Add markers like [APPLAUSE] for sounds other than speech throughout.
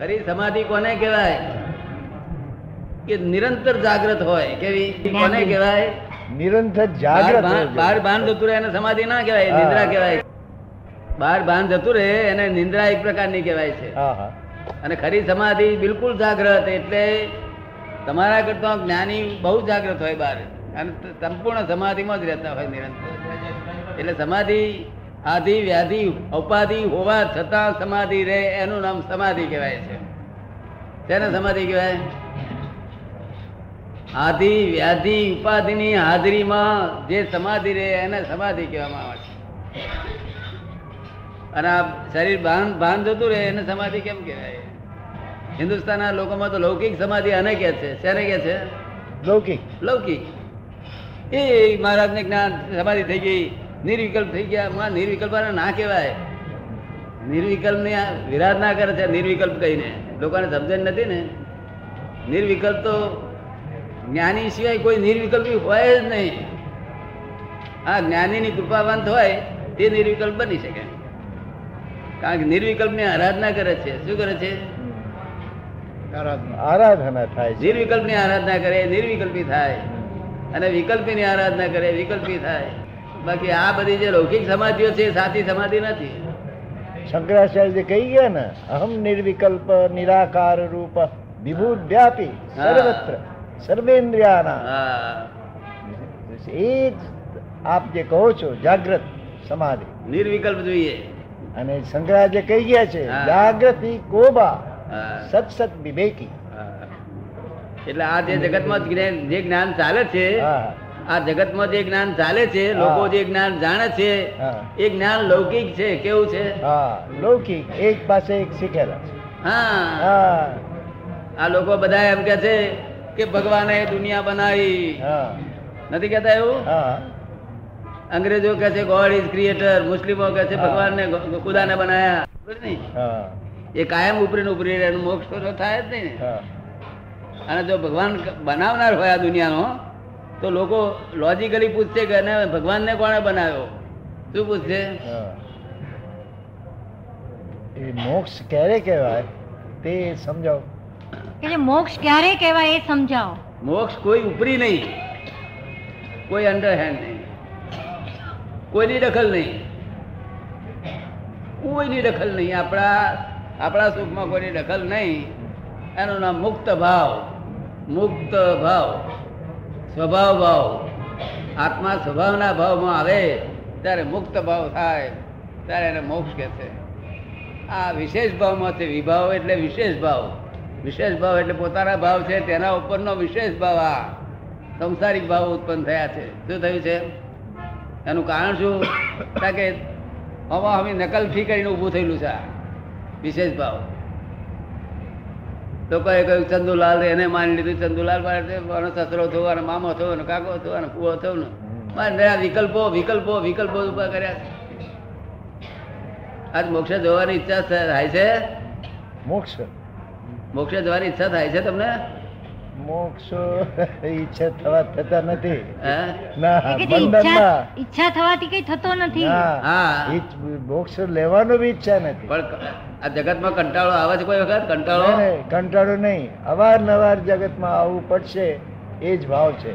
ખરી સમાધિ કોને કહેવાય? કે નિરંતર જાગ્રત હોય કેવી? કોને કહેવાય? નિરંતર જાગ્રત બાર. ભાન જતું રહે એને સમાધિ ના કહેવાય નિંદ્રા કહેવાય. બાર ભાન જતું રહે એને નિંદ્રા એક પ્રકારની કહેવાય છે. અને ખરી સમાધિ બિલકુલ જાગ્રત એટલે તમારા કરતા જ્ઞાની બહુ જાગ્રત હોય બહાર અને સંપૂર્ણ સમાધિમાં જ રહેતા હોય નિરંતર. એટલે સમાધિ આધિ વ્યાધિ ઉપાધિ હોવા છતાં સમાધિ રહે એનું નામ સમાધિ કહેવાય છે. તેને સમાધિ કહેવાય? આધિ વ્યાધિ ઉપાધિની હાજરીમાં જે સમાધિ રહે એને સમાધિ કહેવામાં આવે છે. અને આ શરીર ભાન ભાન જતું રહે એને સમાધિ કેમ કહેવાય? હિન્દુસ્તાનના લોકોમાં તો લૌકિક સમાધિ આને કહે છે. શેને કહે છે? લૌકિક. લૌકિક. એ મહારાજને જ્ઞાન સમાધિ થઈ ગઈ. નિર્વિકલ્પ થઈ ગયા. માં નિર્વિકલ્પ ના કહેવાય. નિર્વિકલ્પ ને વિરાધ ના કરે છે નિર્વિકલ્પ કહીને. લોકોને સમજણ નથી ને. નિર્વિકલ્પ તો જ્ઞાની સિવાય કોઈ નિર્વિકલ્પી હોય જ નહીં. આ જ્ઞાનીની કૃપાવંત હોય તે નિર્વિકલ્પ બની શકે. કારણ કે નિર્વિકલ્પની આરાધના કરે છે. શું કરે છે? આરાધના. થાય નિર્વિકલ્પની આરાધના કરે નિર્વિકલ્પી થાય. અને વિકલ્પીની આરાધના કરે વિકલ્પી થાય. બાકી આ બધી જે લૌકિક સમાધિઓ છે સાચી સમાધિ નથી. શંકરાચાર્ય કહી ગયા ને અહમ નિર્વિકલ્પ નિરાકાર રૂપ વિભૂત વ્યાપી સર્વત્ર સર્વેન્દ્રિયાના. એ જ આપ જે કહો છો જાગ્રત સમાધિ. નિર્વિકલ્પ જોઈએ. અને શંકરાચાર્ય કહી ગયા છે જાગૃતિ કોબા. સત સત વિવેકી. એટલે આ જે જગતમાં જ્ઞાન જે જ્ઞાન ચાલે છે આ જગતમાં જે જ્ઞાન ચાલે છે લોકો જે જ્ઞાન જાણે છે એ જ્ઞાન લૌકિક છે કેવું છે? લૌકિક એક પાસે એક શીખેલા હા. આ લોકો બધા એમ કે છે કે ભગવાને દુનિયા બનાવી. નથી કેતા એવું? અંગ્રેજો કહે છે ગોડ ઇઝ ક્રિએટર મુસ્લિમો કહે છે ભગવાન ભગવાનને ખુદાને બનાયા. બરાબર ને? એ કાયમ ઉપરી ને ઉપરી એનું મોક્ષ તો થાય જ નહીં ને. અને જો ભગવાન બનાવનાર હોય આ દુનિયાનો તો લોકો લોજિકલી પૂછશે કે એને ભગવાનને કોણે બનાવ્યો? શું પૂછશે? એ મોક્ષ ક્યારે કહેવાય તે સમજાવો. કે જે મોક્ષ ક્યારે કહેવાય એ સમજાવો. મોક્ષ કોઈ ઉપરી નહીં. કોઈ અંડરહેન્ડ નહીં. કોઈની દખલ નહીં. કોઈની દખલ નહીં. આપણા આપણા સુખમાં કોઈની દખલ નહીં. એનું નામ મુક્ત ભાવ. મુક્ત ભાવ. સ્વભાવ ભાવ આત્મા સ્વભાવના ભાવમાં આવે, ત્યારે મુક્ત ભાવ થાય, ત્યારે એને મોક્ષ કહે છે. આ વિશેષ ભાવમાં છે વિભાવ એટલે વિશેષ ભાવ. વિશેષ ભાવ એટલે પોતાના ભાવ છે, તેના ઉપરનો વિશેષ ભાવ આ. સંસારિક ભાવ ઉત્પન્ન થયા છે. શું થયું છે? એનું કારણ શું? કારણ કે હવા હમી નકલથી કરીને ઊભું થયેલું છે આ. વિશેષ ભાવ. લોકોએ કહ્યું ચંદુલાલ એને માની લીધું ચંદુલાલ મારે સસરો થયો અને મામો થયો અને કાકો થયો અને કુવો થયો ને. મારે વિકલ્પો વિકલ્પો વિકલ્પો ઊભા કર્યા છે. આજ મોક્ષે જવાની ઈચ્છા થાય છે? મોક્ષ. મોક્ષે જવાની ઈચ્છા થાય છે તમને? મોક્ષ ઈચ્છા થવા થતા નથી? ના ઈચ્છા બંધનમાં. ઈચ્છા થવાથી કઈ થતો નથી. હા. મોક્ષ લેવાનો બી ઈચ્છા નથી. પણ આ જગતમાં કંટાળો આવે છે કોઈ વખત? કંટાળો? નહીં, નહીં, કંટાળો નહીં. અવારનવાર જગતમાં આવવું પડશે એ જ ભાવ છે.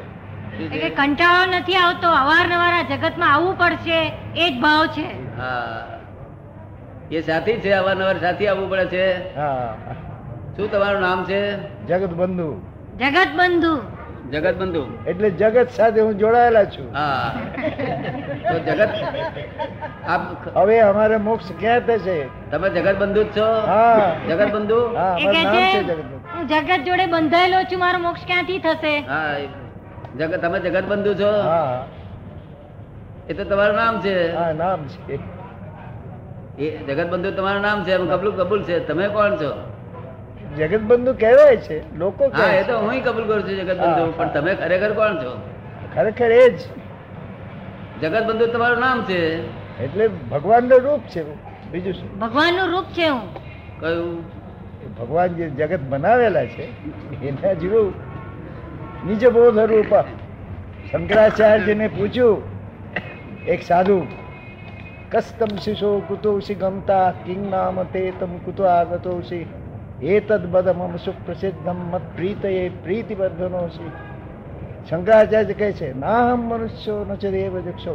એટલે કંટાળો નથી આવતો અવારનવાર આ જગતમાં આવવું પડશે એ જ ભાવ છે. હા. એ સાથી છે અવારનવાર સાથી આવવું પડે છે. હા. શું તમારું નામ છે? જગત બંધુ. જગત બંધુ જગત બંધુ એટલે જગત સાથે હું જોડાયેલા છું. હા. તો જગત હવે અમારે મોક્ષ ક્યાં થશે? તમે જગત બંધુ જ છો? હા. જગત બંધુ હા નામ છે જગત હું જગત જોડે બંધાયેલો છું મારો મોક્ષ ક્યાંથી થશે? હા એ જગત તમે જગત બંધુ છો? હા. એ તો તમારું નામ છે. હા નામ છે. એ જગત બંધુ તમારું નામ છે એમ કબૂલ કબૂલ છે. તમે કોણ છો? જગત બંધુ કહેવાય છે લોકો કહે હા એ તો હું કબૂલ કરું છું જગત બંધુ પણ તમે ખરેખર કોણ છો? ખરેખર એ જ. જગત બંધુ તમારું નામ છે. એટલે ભગવાનનું રૂપ છે બીજું શું? ભગવાનનું રૂપ છે હું. કયું? ભગવાન જે જગત બનાવેલા છે એના જેવું નીચે બોધ રૂપ. શંકરાચાર્યને પૂછ્યું એક સાધુ કસ્તમ શિશો કુતોષી ગમતા કિંગ નામ તે તમ કુતો આગતોષી એ તદબદમમ સુપ્રસિદ્ધમ મત પ્રીત એ પ્રીતિબદ્ધનો છે શંકરાચાર્ય કહે છે નાહમ મનુષ્યો ન છે દેવ જક્ષો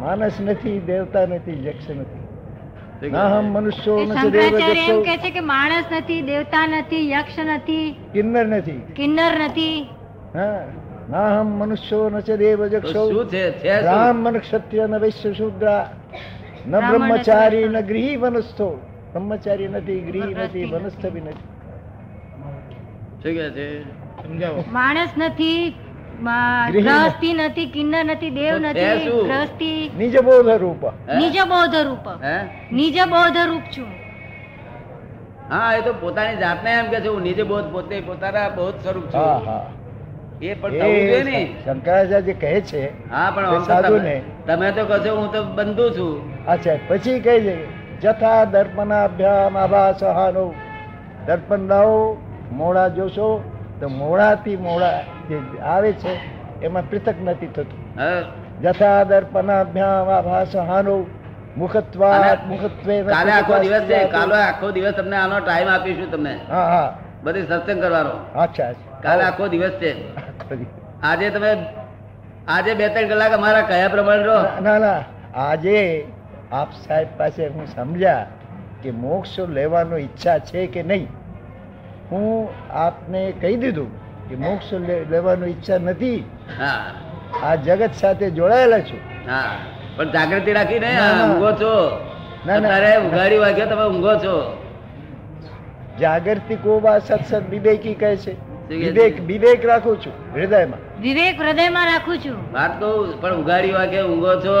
માનસ નથી દેવતા નથી જક્ષ નથી નાહમ મનુષ્યો ન છે દેવ શંકરાચાર્ય એમ જક્ષો કે છે કે માણસ નથી દેવતા નથી યક્ષ નથી કિન્નર નથી કિન્નર નથી હા નાહમ મનુષ્યો ન છે દેવ જક્ષો શું છે? બ્રાહ્મણ ક્ષત્રિય ન વૈશ્ય શુદ્ર ન બ્રહ્મચારી ન ગૃહી વનસ્થો બ્રહ્મચારી નથી ગૃહી નથી વનસ્પતિ નથી. શું છે? સમજાવો. માણસ નથી ગ્રહસ્થી નથી કિન્નર નથી દેવ નથી ગ્રહસ્થી નિજ બોધ રૂપ નિજ બોધ રૂપ નિજ બોધ રૂપ છું. હા એ તો પોતાની જાતને એમ કે છે હું નીચે બોધ પોતે પોતાના બોધ સ્વરૂપ છું. હા એ પણ ને. શંકરાચાર્ય કહે છે હા પણ સાધુ ને તમે તો કહો હું તો બંધુ છું. અચ્છા પછી કહે છે જથા દર્પણાભ્યામ આભાસહાનો. દર્પણ લાવો મોડા જોશો તો મોડાથી મોડા જે આવે છે એમાં પૃથક નથી થતું. હા. જથા દર્પણાભ્યામ આભાસહાનો. મુખત્વા અને મુખત્વે કાલે આખો દિવસ છે કાલે આખો દિવસ તમને આનો ટાઈમ આપીશું તમને. હા હા. બધી સત્સંગ કરવાનો. અચ્છા કાલે આખો દિવસ છે. આજે તમે આજે બે ત્રણ કલાક અમારા કયા પ્રમાણે રહો? ના ના. આજે આપ સાહેબ પાસે હું સમજ્યા કે મોક્ષ લેવાનો ઈચ્છા છે કે નહીં? હું આપને કહી દીધું કે મોક્ષ લેવાનો ઈચ્છા નથી. આ જગત સાથે જોડાયેલા છું. પણ જાગૃતિ રાખીને. ઊંઘો છો. ના, ના. અરે ઉઘાડી વાગ્યો તમે ઊંઘો છો. જાગૃતિ કોબા સત્સંગ વિવેકી કહે છે? છે? વિવેક વિવેક રાખું છું હૃદયમાં. વિવેક હૃદયમાં રાખું છું. વાત કહું પણ ઉઘાડી વાગે ઊંઘો છો?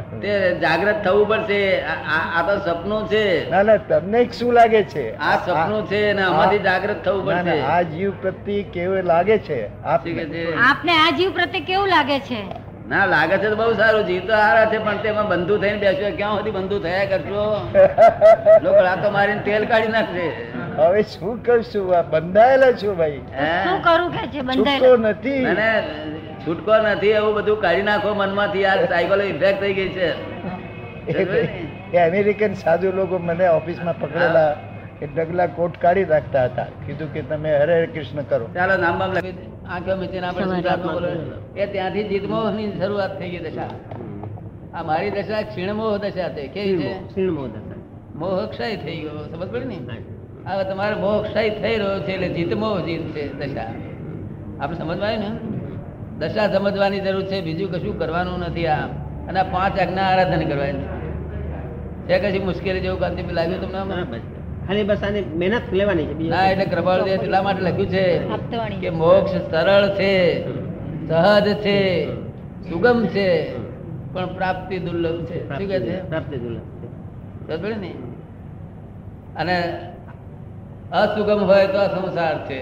તે જાગ્રત થવું પડશે. આ- તો સપનું છે. ના ના તમને શું લાગે છે? આ સપનું છે ને આમાંથી જાગ્રત થવું પડશે. આ જીવ પ્રત્યે કેવું લાગે છે? આપને. આ જીવ પ્રત્યે કેવું લાગે છે? ના લાગે છે તો બહુ સારું. જીવ તો સારા છે પણ તેમાં બંધુ થઈને બેસ્યો ક્યાં સુધી બંધુ થયા કરશો? [LAUGHS] લોકો તો મારીને તેલ કાઢી નાખશે. હવે શું કરશું? આ બંધાયેલા છું ભાઈ. હે? શું કરું કે છે બંધાયેલો? નથી. અને છૂટકો નથી એવું બધું કાઢી નાખો મનમાંથી આ સાયકલો ઇફેક્ટ થઈ ગઈ છે. અમેરિકન સાધુ લોકો મને ઓફિસમાં પકડેલા એ ડગલા કોટ કાઢી રાખતા હતા. કીધું કે તમે હરે હરે કૃષ્ણ કરો. ચાલો નામ બામ લખી આંખો મીચીને આપણે. એ ત્યાંથી જીતમોહની શરૂઆત થઈ ગઈ દશા. આ મારી દશા ક્ષીણમોહ દશા છે કેવી છે? મોહ ક્ષય થઈ ગયો સમજ પડી ને? હવે તમારે મોહ ક્ષય થઈ રહ્યો છે એટલે જીતમોહ જીત છે દશા. આપણે સમજવા આવ્યું ને? દશા સમજવાની જરૂર છે બીજું કશું કરવાનું નથી આ અને આ પાંચ આજ્ઞા આરાધન કરવાની છે. કશી મુશ્કેલી જેવું કાંતિ લાગ્યું તમને ખાલી બસ આની મહેનત લેવાની છે ના એટલે કૃપાળ દે એટલા માટે લખ્યું છે કે મોક્ષ સરળ છે સહજ છે સુગમ છે પણ પ્રાપ્તિ દુર્લભ છે. શું કહે છે? પ્રાપ્તિ દુર્લભ છે. ને? અને અસુગમ હોય તો આ સંસાર છે.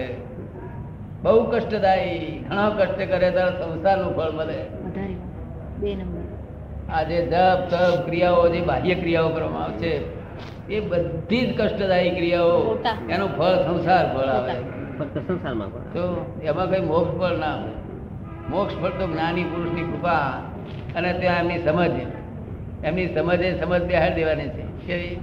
બહુ કષ્ટદાયી ઘણો કષ્ટ કરે તો સંસારનું ફળ મળે. વધારે બે નંબર. આ જે જપ તપ ક્રિયાઓ જે બાહ્ય ક્રિયાઓ કરવામાં આવે છે એ બધી જ કષ્ટદાયી ક્રિયાઓ એનું ફળ સંસાર ફળ આવે. ફક્ત સંસારમાં તો એમાં કઈ મોક્ષ ફળ ના આવે મોક્ષ ફળ તો જ્ઞાની પુરુષની કૃપા અને ત્યાં એમની સમજ એમની સમજ એ સમજ બેહાડી દેવાની છે. કેવી?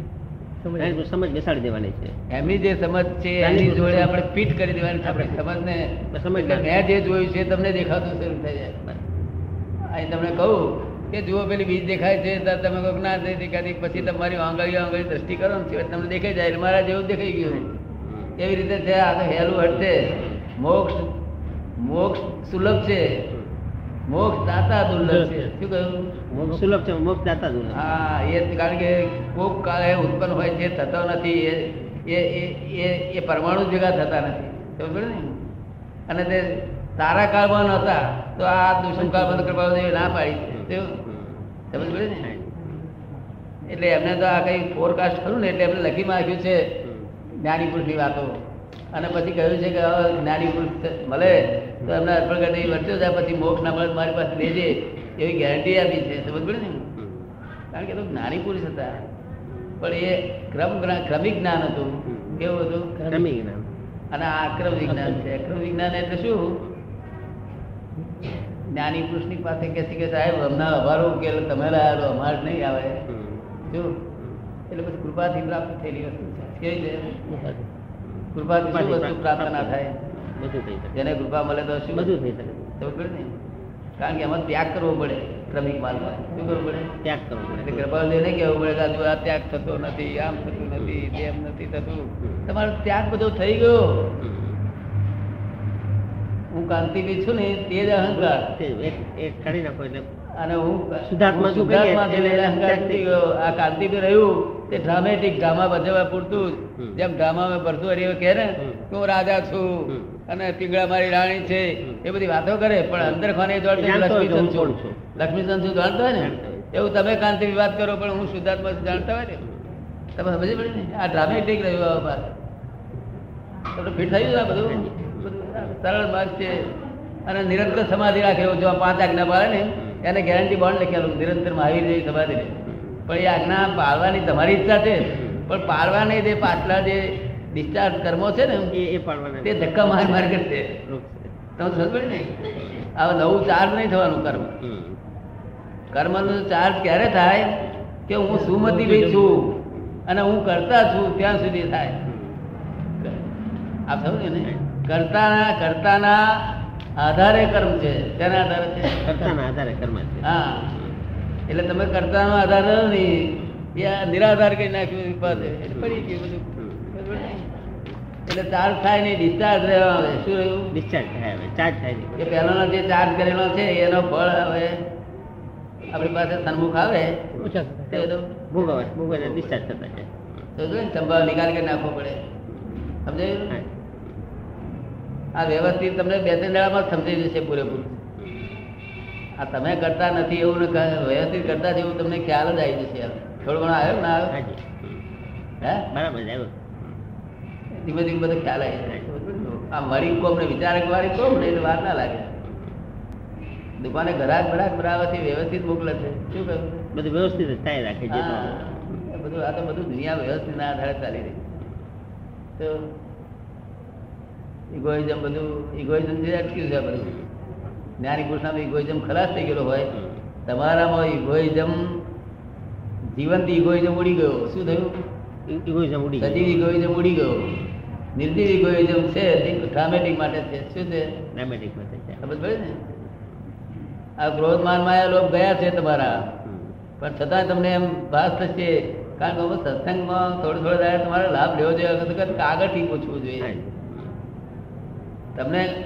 સમજ બેસાડી દેવાની છે. એમની જે સમજ છે એની જોડે આપણે પીઠ કરી દેવાની છે આપણે સમજને સમજ મેં જે જોયું છે તમને દેખાતું શરૂ થઈ જાય. અહીં તમને કહું કે જુઓ પેલી બીજ દેખાય છે તો તમે કહો ના થઈ દેખાતી પછી તમારી આંગળીઓ આંગળી દ્રષ્ટિ કરો ને તમને દેખાઈ જાય એટલે મારા જેવું દેખાઈ ગયું એવી રીતે છે આ તો હેલું હટશે. મોક્ષ મોક્ષ સુલભ છે. મોક્ષ દાતા દુર્લભ છે. શું કહ્યું? મોક્ષ સુલભ છે મોક્ષ દાતા દુર્લભ. હા એ કારણ કે કોક કાળે ઉત્પન્ન હોય છે થતો નથી એ એ એ- એ પરમાણુ ભેગા થતા નથી. સમજ ને? અને તે તારા કાળમાં નહોતા તો આ દુષ્મ કાળ બંધ કરવા ના પાડી. છે સમજ પડી ને? એટલે એમને તો આ કઈ ફોરકાસ્ટ ખરું ને એટલે એમને લખી નાખ્યું છે જ્ઞાની પુરુષની વાતો. અને પછી કહ્યું છે કે જ્ઞાની પુરુષ મળે તો એમને અર્પણ કરી વર્ત્યો જાય પછી મોક્ષ ના મળે મારી પાસે લેજે. એવી ગેરંટી આપી છે. સમજ પડે ને કારણ કે તો જ્ઞાની પુરુષ હતા. પણ એ ક્રમ ક્રમિક જ્ઞાન હતું. કેવું હતું? ક્રમિક. જ્ઞાન. અને આ અક્રમ વિજ્ઞાન છે. અક્રમ વિજ્ઞાન એટલે શું? જ્ઞાની પુરુષની પાસે કે છે કે સાહેબ હમણાં અમારો ઉકેલ તમે લાયા તો અમારે નહીં આવે. જો એટલે પછી કૃપાથી પ્રાપ્ત થયેલી વસ્તુ છે. કેવી છે? કૃપાથી શું વસ્તુ પ્રાપ્ત ના થાય? બધું થઈ શકે. જેને કૃપા મળે તો શું? બધું થઈ શકે. ખબર ને કારણ કે એમાં ત્યાગ કરવો પડે ક્રમિક માલમાં શું કરવું પડે? ત્યાગ કરવો પડે. કૃપા કૃપાળુદેવને કહેવું પડે કે આ ત્યાગ થતો નથી આમ થતું નથી તેમ નથી થતું. તમારો ત્યાગ બધો થઈ ગયો. હું કાંતિભાઈ છું ને તે જ અહંકાર. કાઢી નાખો એટલે અને હું સુધાર્થમાં છું અહંકાર થઈ ગયો. આ કાંતિભાઈ રહ્યું. તે ડ્રામેટિક ડ્રામા ભજવવા પૂરતું જ. જેમ ડ્રામામાં ભરતું એવું કહે ને કે હું રાજા છું અને પીગળા મારી રાણી છે. એ બધી વાતો કરે પણ અંદર ખાને લક્ષ્મીચંદ છું. લક્ષ્મીચંદ છું જાણતો હોય ને? એવું તમે કાંતિ વિવાદ કરો પણ હું શુદ્ધાત્મા જાણતા હોય ને? તમે સમજી પડે ને? આ ડ્રામેટિક રહ્યું આ વાત. તમને ફીટ થયું આ બધું? સરળ માર્ગ છે. અને નિરંતર સમાધિ રાખે જો આ પાંચ આજ્ઞા પાડે ને એને ગેરંટી બોન્ડ લખેલું નિરંતર મહાવીર જેવી સમાધિ રહે પણ એ આજ્ઞા પાળવાની તમારી ઈચ્છા છે. પણ પાળવા નહીં તે પાછલા જે ડિસ્ચાર્જ કર્મો છે ને એ એ પાડવાના તે ધક્કા માર માર કરશે. તમે સમજ ને? હવે નવું ચાર્જ નહીં થવાનું કર્મ. કર્મનો ચાર્જ ક્યારે થાય? કે હું સુમતિ ભાઈ છું અને હું કરતા છું ત્યાં સુધી થાય. આપ સમજો ને? કરતાના કરતાના આધારે કર્મ છે. તેના આધારે છે. કરતાના આધારે કર્મ છે. હા. એટલે તમે કરતાનો આધાર નહીં એ નિરાધાર કરી નાખ્યું એટલે પડી ગયું બધું. એટલે ચાર્જ થાય નહીં ડિસ્ચાર્જ રહેવા આવે. શું રહ્યું? ડિસ્ચાર્જ થાય હવે ચાર્જ થાય નહીં. પહેલાનો જે ચાર્જ કરેલો છે એનો ફળ હવે આપણી પાસે સન્મુખ આવે. તે આવે ભોગવે ડિસ્ચાર્જ થતા છે તો સંભાવ નિકાલ કરી નાખવો પડે. સમજાયું? આ વ્યવસ્થિત તમને બે ત્રણ દાડામાં સમજાઈ જશે પૂરેપૂરું. આ તમે કરતા નથી એવું વ્યવસ્થિત કરતા છે એવું તમને ખ્યાલ જ આવી જશે થોડો ઘણો આવ્યો ને આવ્યો? હે? બરાબર આવ્યો. ધીમે ધીમે બધો ખ્યાલ આવી જાય આ મરી કોમ ને વિચારક વાળી કોમ ને એટલે વાર ના લાગે. દુકાને ઘરાક બરાક બરાવરથી વ્યવસ્થિત મોકલે છે. શું કહ્યું? બધું વ્યવસ્થિત થાય રાખે છે બધું આ તો બધું દુનિયા વ્યવસ્થિત ના આધારે ચાલી રહી તો ઇગોઇઝમ બધું ઇગોઇઝમ જે અટક્યું છે બધું. જ્ઞાની પુરુષનામાં ઇગોઇઝમ ખલાસ થઈ ગયેલો હોય તમારામાં ઇગોઇઝમ જીવંત ઇગોઇઝમ ઉડી ગયો. શું થયું? ઇગોઇઝમ ઉડી ગયું. સજીવ ઇગોઇઝમ ઉડી ગયો. નિર્જીવ ઇગોઇઝમ છે ડ્રામેટિક માટે છે. શું છે? ડ્રામેટિક માટે છે. ખબર પડે ને? આ ક્રોધ માન માયા લોક ગયા છે તમારા. પણ છતાં તમને એમ ભાસ થશે કારણ કે સત્સંગમાં થોડો થોડો દાડે તમારે લાભ લેવો જોઈએ. તો આગળથી પૂછવું જોઈએ. તમને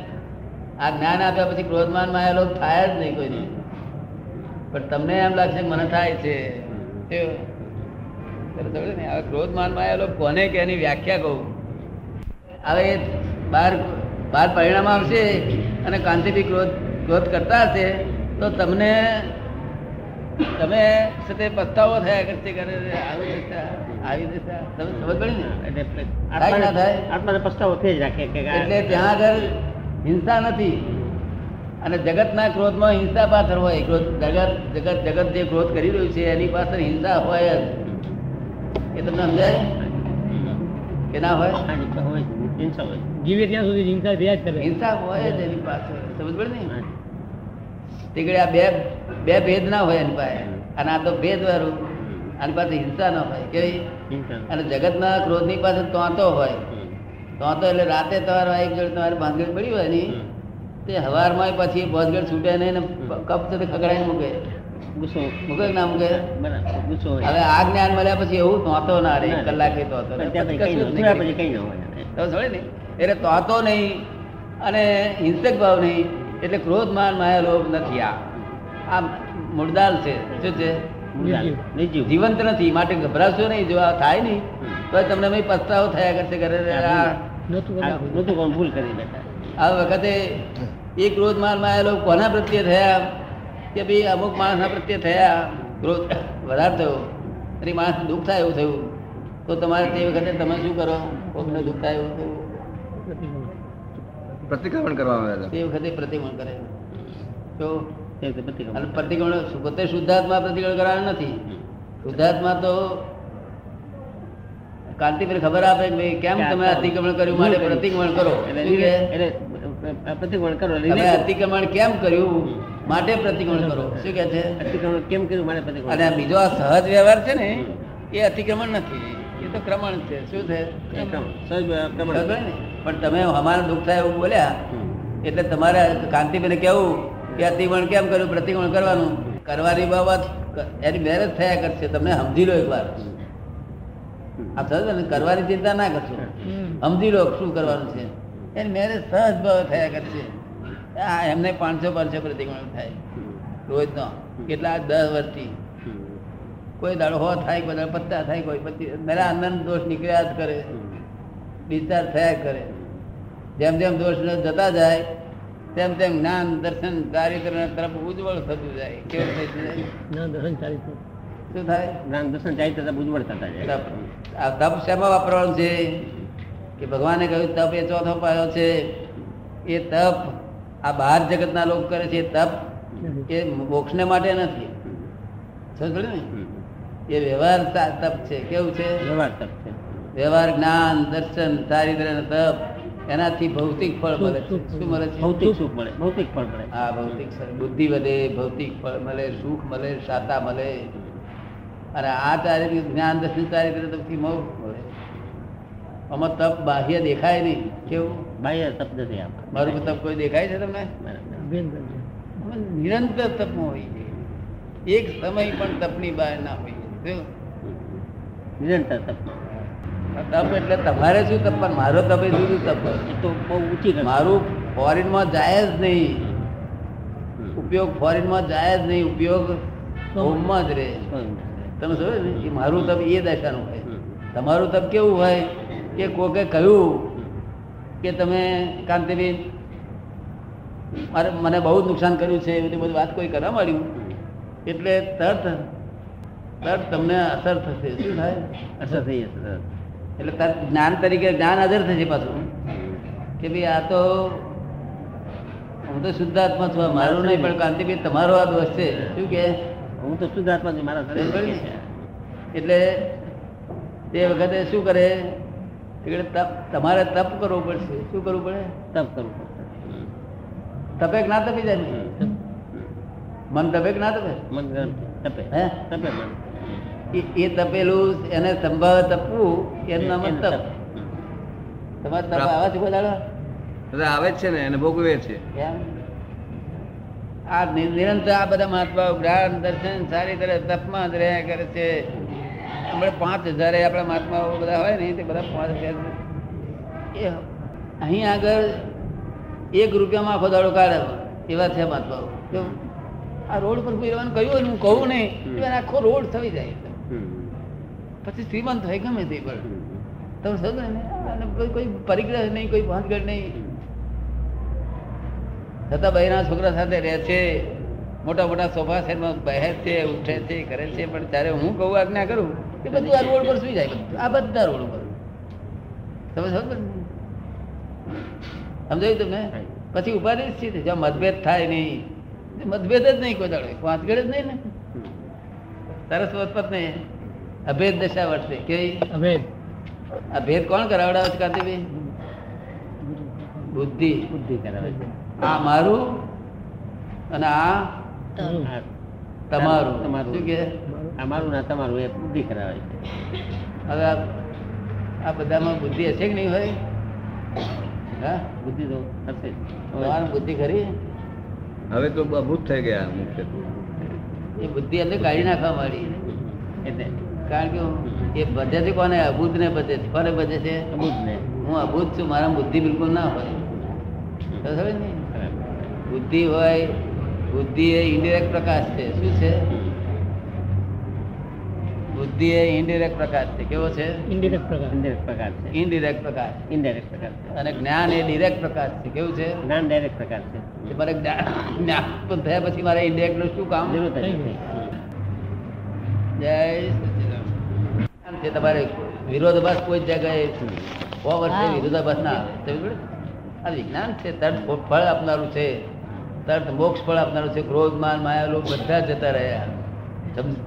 આ જ્ઞાન આપ્યા પછી ક્રોધમાનમાં લોક થાય જ નહીં કોઈને. પણ તમને એમ લાગશે કે મને થાય છે? ને હવે ક્રોધમાનમાં લોક કોને કે એની વ્યાખ્યા કહું? હવે બાર બાર પરિણામ આવશે અને કાંતિથી ક્રોધ ક્રોધ કરતા હશે તો તમને તમે સાથે પસ્તાવો થયા કરશે કરે આવી દેતા આવી દેતા તમે સમજ પડી ને? આત્માને પસ્તાવો થઈ જ રાખે કે એટલે ત્યાં આગળ હિંસા નથી. અને જગતના ક્રોધમાં હિંસા પાછળ હોય. ક્રોધ જગત જગત જગત જે ક્રોધ કરી રહ્યું છે એની પાછળ હિંસા હોય જ. એ તમને સમજાય? કે ના હોય? હિંસા હોય જીવે ત્યાં સુધી હિંસા થયા જ કરે. હિંસા હોય જ એની પાછળ. સમજ પડે ને? તીકડે આ બે બે ભેદ ના હોય એની પાસે. અને આ તો ભેદ વાળું. આની પાસે હિંસા ના હોય. કેવી? હિંસા. અને જગતના ક્રોધની પાસે તોંતો હોય. હમ. તો એટલે રાતે તમારે એક જોડે તમારે ભાંગડ પડી હોય ને તે હવારમાં પછી ભોજગઢ છૂટે નહીં કપ સાથે ખગડાઈને મૂકે. ગુસ્સો. મૂકે ના મૂકે? ગુસ્સો હવે આ જ્ઞાન મળ્યા પછી એવું નહોતો ના રે કલાકે તો. થોડા ન તો એટલે તોતો નહીં અને હિંસક ભાવ નહીં. એટલે ક્રોધ માન માયા લોભ નથી આ આ મુર્દાલ છે. શું છે. જીવંત નથી માટે ગભરાશો નહીં જો આ થાય નહીં. તો તમને મેં પસ્તાવો થયા કરશે ઘરે. કોણ ભૂલ. કરી બેઠા આ વખતે એ ક્રોધ માનમાં એ લોકો કોના પ્રત્યે થયા? કે ભાઈ અમુક માણસના પ્રત્યે થયા? ક્રોધ વધારે થયો. અને માણસ દુઃખ થાય એવું થયું. તો તમારે તે વખતે તમે શું કરો? કોકને દુઃખ થાય એવું થયું? પ્રતિક્રમણ કરવામાં આવ્યા તે વખતે પ્રતિક્રમણ કરે તો. અને પ્રતિક્રમણ પોતે શુદ્ધાત્મા પ્રતિક્રમણ કરવાનું નથી. શુદ્ધાત્મા તો કાંતિભાઈ ખબર આપે કે કેમ તમે અતિક્રમણ કર્યું માટે પ્રતિક્રમણ કરો? પ્રતિક્રમણ કરો તમે અતિક્રમણ કેમ કર્યું? માટે પ્રતિક્રમણ કરો. શું કે છે? અતિક્રમણ કેમ કર્યું? મારે પ્રતિક્રમણ અને બીજો આ સહજ વ્યવહાર છે ને એ અતિક્રમણ નથી. એ તો ક્રમણ છે. શું છે? પણ તમે અમારું દુઃખ થાય એવું બોલ્યા એટલે તમારે કાંતિભાઈને કેવું કે અતિવણ કેમ કર્યું? પ્રતિકોણ કરવાનું? કરવાની બાબત એની મેરેજ થયા કરશે. તમને સમજી લો એકવાર. આ સમજો ને, કરવાની ચિંતા ના કરશો. સમજી લો શું કરવાનું છે. એની મેરેજ સહજ થયા કરશે. આ એમને પાંચસો પાંચસો પ્રતિકોણ થાય. રોજનો. કેટલા? દસ વર્ષથી. કોઈ દાડો હો થાય, કોઈ દાડો પત્તા થાય, કોઈ પછી મેરા આનંદ દોષ નીકળ્યા જ કરે. ડિસ્ચાર્જ થયા કરે. જેમ જેમ દોષ જતા જાય તેમ તેમ જ્ઞાન દર્શન ચારિત્ર તરફ ઉજ્જવળ થતું જાય. કેવું થતું જાય દર્શન ચાલીસ શું થાય? જ્ઞાન દર્શન ચારિત્ર તથા ઉજ્જવળ થતા જાય. તપ આ તપ શેમાં વાપરવાનું છે? કે ભગવાને કહ્યું તપ એ ચોથો પાયો છે. એ તપ આ બહાર જગતના લોકો કરે છે. એ તપ એ મોક્ષને માટે નથી. સમજ ને? એ વ્યવહાર તપ છે. કેવું છે? વ્યવહાર તપ છે. વ્યવહાર જ્ઞાન દર્શન ચારિત્ર તપ. એનાથી ભૌતિક ફળ મળે છે. શું મળે છે? ભૌતિક સુખ. મળે ભૌતિક ફળ મળે. હા ભૌતિક બુદ્ધિ વધે ભૌતિક ફળ મળે સુખ મળે શાતા મળે. અને આ ચારિત્ર જ્ઞાન દર્શન ચારિત્ર મળે. આમાં તપ બાહ્ય દેખાય નહીં. કેવું? બાહ્ય તપ નથી આમ. મારું તપ કોઈ દેખાય છે તમને? નિરંતર તપમાં હોય છે. એક સમય પણ તપની બહાર ના હોય? નિરંતર તપ તપ એટલે તમારે શું તપ? પણ મારો તપ એ જુદું તપ? તો બહુ ઊંચી મારું ફોરેનમાં જાય જ નહીં. ઉપયોગ ફોરેનમાં જાય જ નહીં ઉપયોગ હોમમાં જ રહે. તમે સમજો ને? એ મારું તપ એ દશાનું હોય. તમારું તપ કેવું હોય? કે કોકે કહ્યું કે તમે કાંતિબેન મારે મને બહુ જ નુકસાન કર્યું છે એવી બધી વાત કોઈ કરવા માંડ્યું. એટલે તરત તરત તમને અસર થશે. શું થાય? અસર થઈ જશે. એટલે તાર જ્ઞાન તરીકે જ્ઞાન હાજર થશે પાછું. કે ભાઈ આ તો હું તો શુદ્ધાત્મા છું મારું નહીં પણ કાંતિભાઈ તમારો આ દોષ છે. શું કે? હું તો શુદ્ધાત્મા છું મારા એટલે તે વખતે શું કરે? એટલે તપ તમારે તપ કરવું પડશે. શું કરવું પડે? તપ કરવું પડશે. તપે ના તપી જાય? મન તપે ના તપે? મન તપે. હે? તપે મન. એ- એ તપેલું એને સંભાવ તપવું એનું નામ જ તપ. તમારે તપ આવે છે બોલાડો આવે છે ને એને ભોગવે છે આ નિરંતર આ બધા મહાત્માઓ જ્ઞાન દર્શન સારી તરફ તપમાં જ રહ્યા કરે છે. આપણે પાંચ હજાર આપણા મહાત્માઓ બધા હોય ને તે બધા પાંચ હજાર એ અહીં આગળ એક રૂપિયામાં આખો દાડો કાઢે એવા છે મહાત્માઓ? આ રોડ પર રહેવાનું કહ્યું હોય હું કહું નહીં આખો રોડ થઈ જાય. પછી શ્રીમંત થાય ગમે તે પણ. તમે સમજો ને? કોઈ પરિગ્રહ નહીં કોઈ ભાંગડ નહીં. છતાં બહેરા છોકરા સાથે રહે છે. મોટા મોટા સોફા સેટમાં બેસે છે ઉઠે છે કરે છે. પણ ત્યારે હું કહું આજ્ઞા કરું કે બધું આ રોડ પર સુઈ જાય. બધું. આ બધા રોડ પર. તમે સમજો? સમજાયું તમને? પછી ઉપાધિ જ છે. જ્યાં મતભેદ થાય નહીં. મતભેદ જ નહીં કોઈ દાડો. વાંચગડ જ નહીં ને. સરસ વસ્પત નહીં. અભેદ દશા વર્ષે. કેવી અભેદ. આ ભેદ કોણ કરાવડાવે છે કાંતિભાઈ? બુદ્ધિ. બુદ્ધિ કરાવે છે. આ મારું અને આ તમારું. તમારું. શું કે? આ મારું ના તમારું એ બુદ્ધિ કરાવે છે. હવે આ- આ બધામાં બુદ્ધિ હશે કે નહીં હોય? હા? બુદ્ધિ તો હશે બુદ્ધિ ખરી? હવે તો અભૂત થઈ ગયા મુખ્ય એ બુદ્ધિ એટલે કાઢી નાખવા માંડી એટલે કારણ કે એ બધે છે કોને? અભૂત ને બધે છે. કોને બધે છે? ને. હું અભૂત છું. મારા બુદ્ધિ બિલકુલ ના હોય. સમજ ને? બુદ્ધિ હોય બુદ્ધિ એ ઇન્ડિરેક્ટ પ્રકાશ છે. શું છે? બુદ્ધિ એ ઇન્ડિરેક્ટ પ્રકાર છે. કેવો છે? ઇન્ડિરેક્ટ પ્રકાર. Indirect પ્રકાર છે. ઇનડિરેક્ટ પ્રકાર. ઇનડાયરેક્ટ પ્રકાર છે. અને જ્ઞાન એ ડિરેક્ટ પ્રકાર છે. કેવું છે? જ્ઞાન ડાયરેક્ટ પ્રકાર છે. કે મારે જ્ઞાન પણ થયા પછી મારે ઇન્ડિરેક્ટનું શું કામ? જરૂર જય. છે તમારે વિરોધાભાસ કોઈ જગ્યાએ સો વર્ષે વિરોધાભાસ ના આવે. આ વિજ્ઞાન છે તર્ક ફળ આપનારું છે. તર્થ મોક્ષ ફળ આપનારું છે. ક્રોધ માન માયા લોક બધા જતા રહ્યા.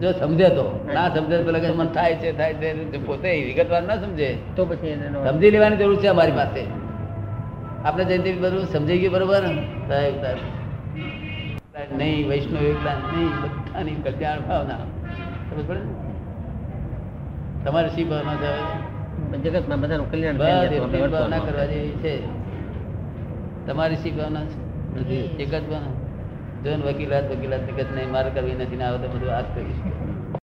જો સમજે તો. ના સમજે તો લગે મને થાય છે થાય છે. પોતે વિગતવાર ના સમજે. તો પછી સમજી લેવાની જરૂર છે અમારી પાસે. આપણે જયંતિ બધું સમજી ગયું બરોબર? સાહેબ સાહેબ. નહીં વૈષ્ણવ એકલા નહીં બધાની કલ્યાણ ભાવના. સમજ પડે તમારે શી ભાવના છે? જગતમાં બધાનું કલ્યાણ ભાવના કરવા જેવી છે. તમારી શી ભાવના છે? એક જ ભાવના? જો ને વકીલાત વકીલાત નહીં મારે કરવી નથી ને આવે તો બધું હાથ કરીશ.